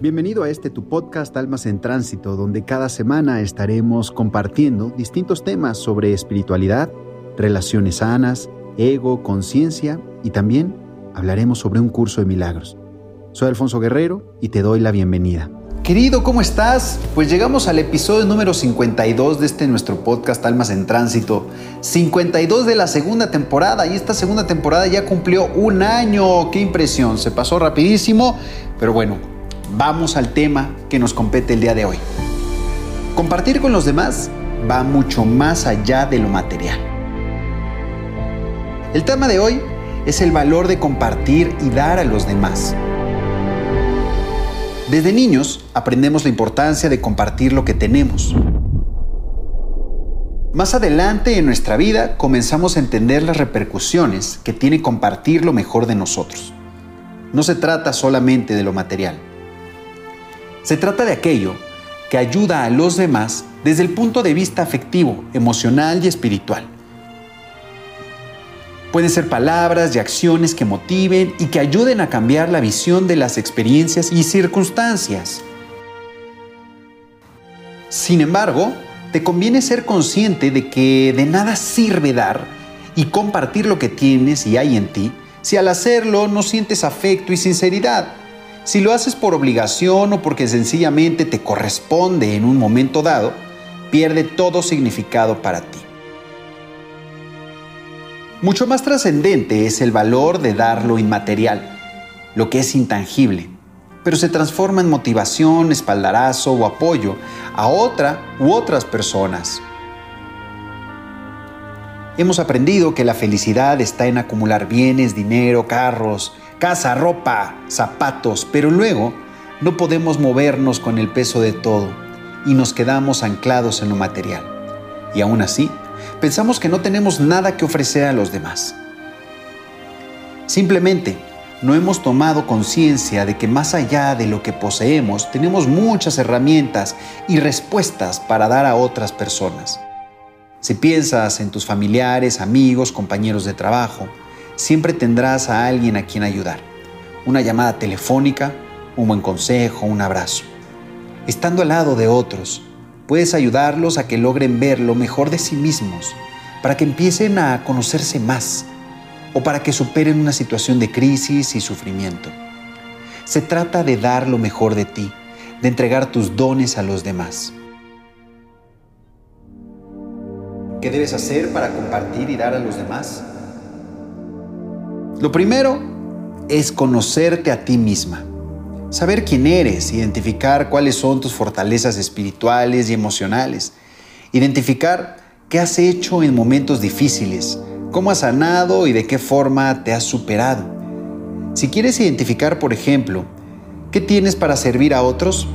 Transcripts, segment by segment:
Bienvenido a este tu podcast Almas en Tránsito, donde cada semana estaremos compartiendo distintos temas sobre espiritualidad, relaciones sanas, ego, conciencia y también hablaremos sobre un curso de milagros. Soy Alfonso Guerrero y te doy la bienvenida. Querido, ¿cómo estás? Pues llegamos al episodio número 52 de este nuestro podcast Almas en Tránsito. 52 de la segunda temporada y esta segunda temporada ya cumplió un año. ¡Qué impresión! Se pasó rapidísimo, pero bueno, vamos al tema que nos compete el día de hoy. Compartir con los demás va mucho más allá de lo material. El tema de hoy es el valor de compartir y dar a los demás. Desde niños aprendemos la importancia de compartir lo que tenemos. Más adelante en nuestra vida comenzamos a entender las repercusiones que tiene compartir lo mejor de nosotros. No se trata solamente de lo material se trata de aquello que ayuda a los demás desde el punto de vista afectivo, emocional y espiritual. Pueden ser palabras y acciones que motiven y que ayuden a cambiar la visión de las experiencias y circunstancias. Sin embargo, te conviene ser consciente de que de nada sirve dar y compartir lo que tienes y hay en ti si al hacerlo no sientes afecto y sinceridad. Si lo haces por obligación o porque sencillamente te corresponde en un momento dado, pierde todo significado para ti. Mucho más trascendente es el valor de dar lo inmaterial, lo que es intangible, pero se transforma en motivación, espaldarazo o apoyo a otra u otras personas. Hemos aprendido que la felicidad está en acumular bienes, dinero, carros, casa, ropa, zapatos, pero luego no podemos movernos con el peso de todo y nos quedamos anclados en lo material. Y aún así, pensamos que no tenemos nada que ofrecer a los demás. Simplemente no hemos tomado conciencia de que más allá de lo que poseemos, tenemos muchas herramientas y respuestas para dar a otras personas. Si piensas en tus familiares, amigos, compañeros de trabajo, siempre tendrás a alguien a quien ayudar. Una llamada telefónica, un buen consejo, un abrazo. Estando al lado de otros, puedes ayudarlos a que logren ver lo mejor de sí mismos, para que empiecen a conocerse más o para que superen una situación de crisis y sufrimiento. Se trata de dar lo mejor de ti, de entregar tus dones a los demás. ¿Qué debes hacer para compartir y dar a los demás? Lo primero es conocerte a ti misma. Saber quién eres, identificar cuáles son tus fortalezas espirituales y emocionales. Identificar qué has hecho en momentos difíciles, cómo has sanado y de qué forma te has superado. Si quieres identificar, por ejemplo, qué tienes para servir a otros,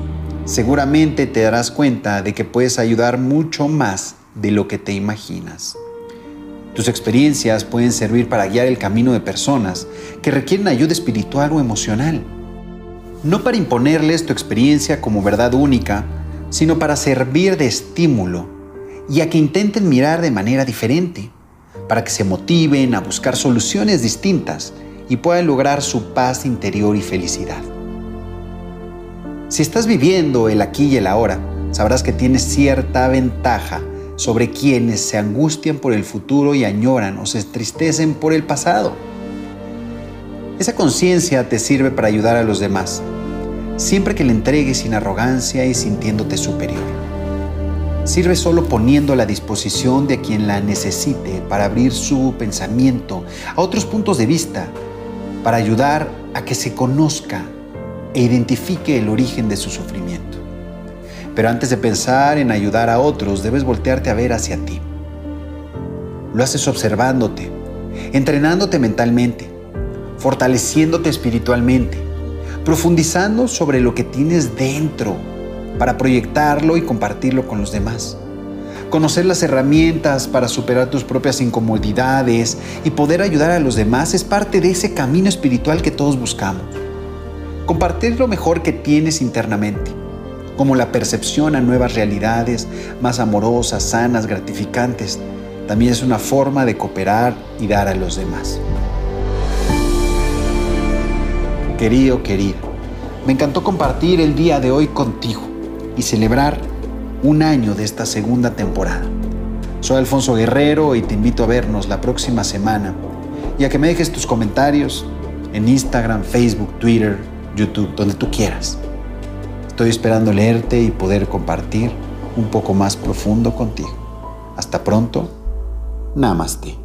seguramente te darás cuenta de que puedes ayudar mucho más de lo que te imaginas. Tus experiencias pueden servir para guiar el camino de personas que requieren ayuda espiritual o emocional. No para imponerles tu experiencia como verdad única, sino para servir de estímulo y a que intenten mirar de manera diferente, para que se motiven a buscar soluciones distintas y puedan lograr su paz interior y felicidad. Si estás viviendo el aquí y el ahora, sabrás que tienes cierta ventaja sobre quienes se angustian por el futuro y añoran o se entristecen por el pasado. Esa conciencia te sirve para ayudar a los demás, siempre que le entregues sin arrogancia y sintiéndote superior. Sirve solo poniendo a la disposición de quien la necesite para abrir su pensamiento a otros puntos de vista, para ayudar a que se conozca e identifique el origen de su sufrimiento. Pero antes de pensar en ayudar a otros, debes voltearte a ver hacia ti. Lo haces observándote, entrenándote mentalmente, fortaleciéndote espiritualmente, profundizando sobre lo que tienes dentro para proyectarlo y compartirlo con los demás. Conocer las herramientas para superar tus propias incomodidades y poder ayudar a los demás es parte de ese camino espiritual que todos buscamos. Compartir lo mejor que tienes internamente como la percepción a nuevas realidades más amorosas, sanas, gratificantes, también es una forma de cooperar y dar a los demás. Querido, querido, Me encantó compartir el día de hoy contigo y celebrar un año de esta segunda temporada. Soy Alfonso Guerrero y te invito a vernos la próxima semana y a que me dejes tus comentarios en Instagram, Facebook, Twitter, YouTube, donde tú quieras. Estoy esperando leerte y poder compartir un poco más profundo contigo. Hasta pronto. Namaste.